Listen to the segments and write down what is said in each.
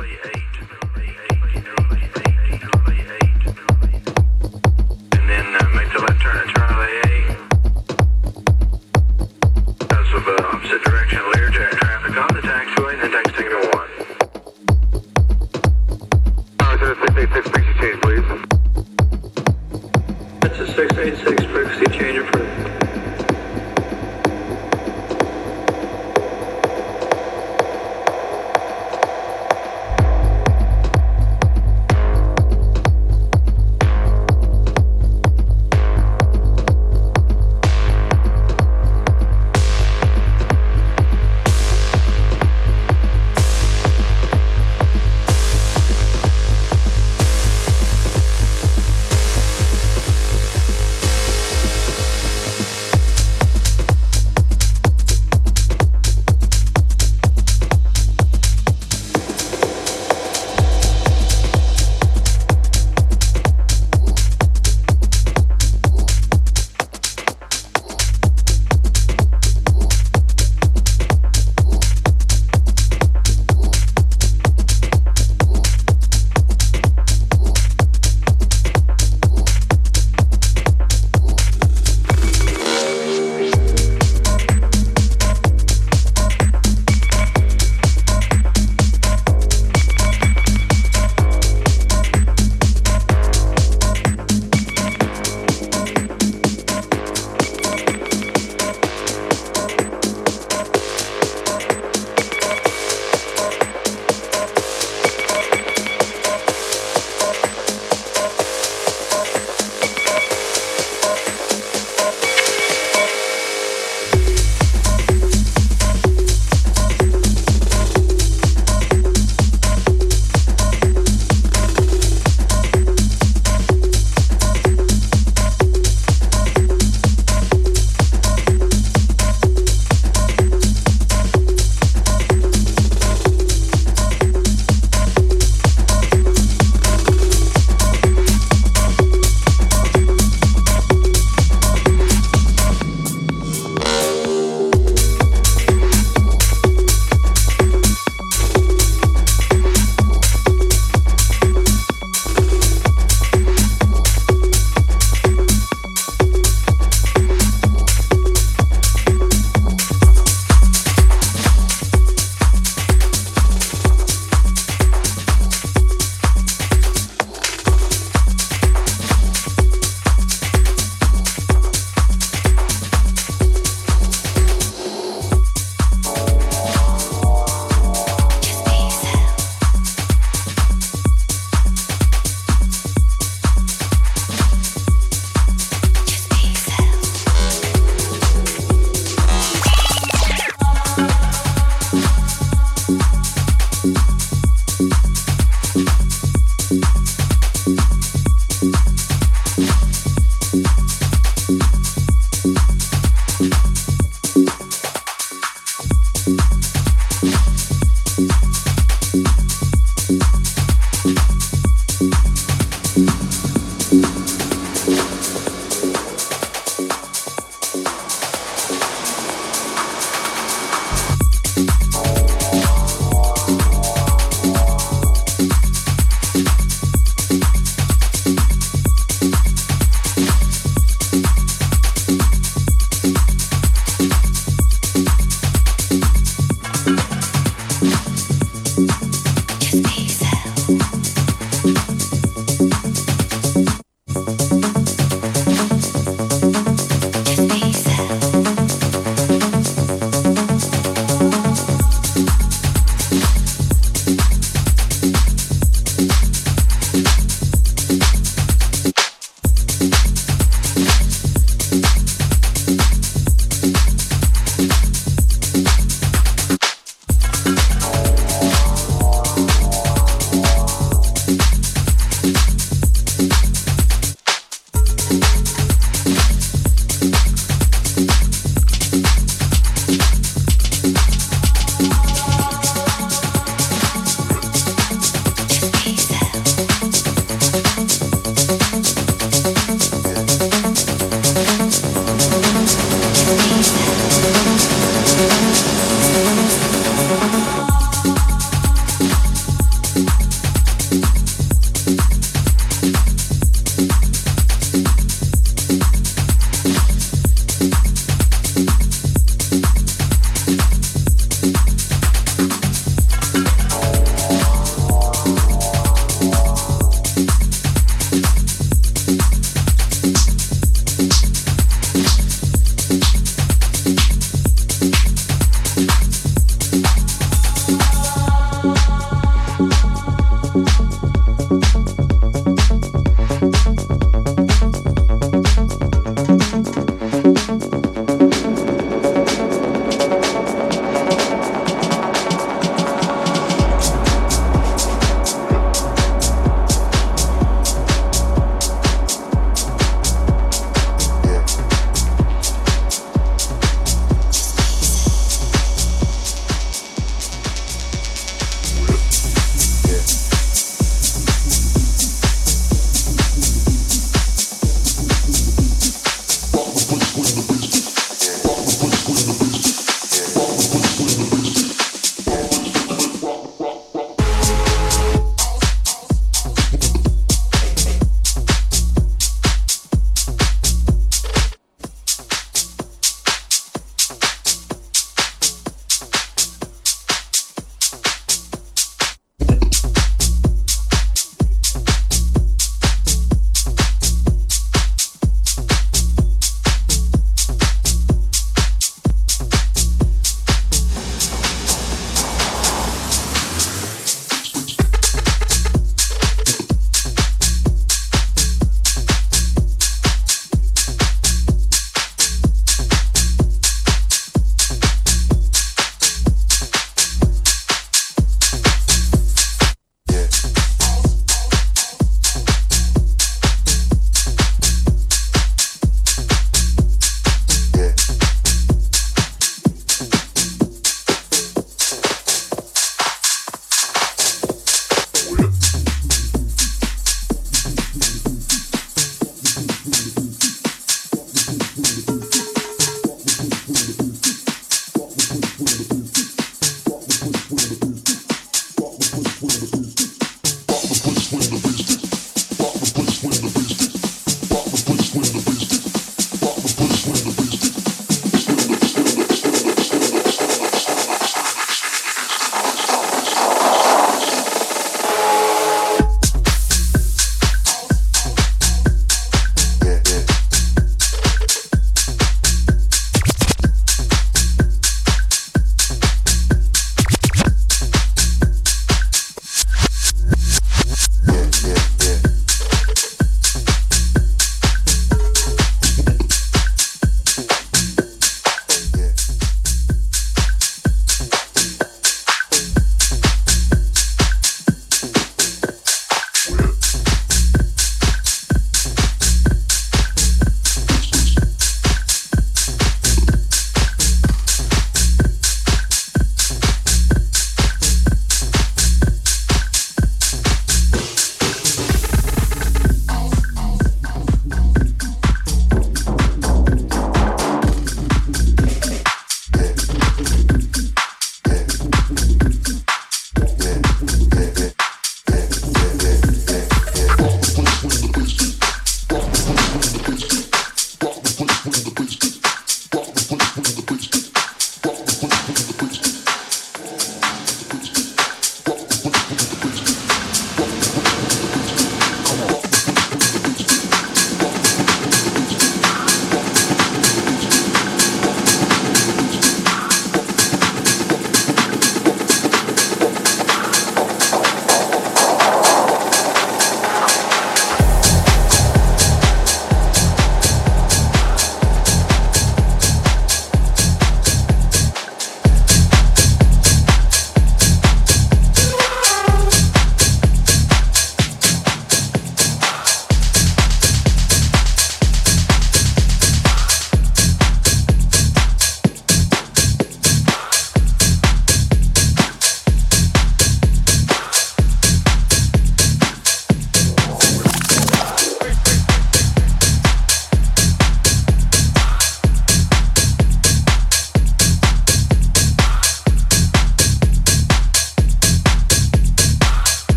And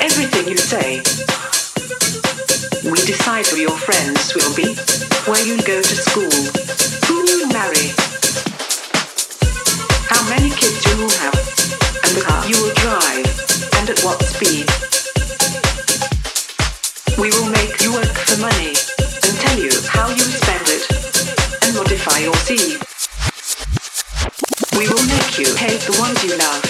Everything you say, we decide who your friends will be, where you go to school, who you marry, how many kids you will have, and the car you will drive, and at what speed. We will make you work for money and tell you how you spend it and modify your seed. We will make you hate the ones you love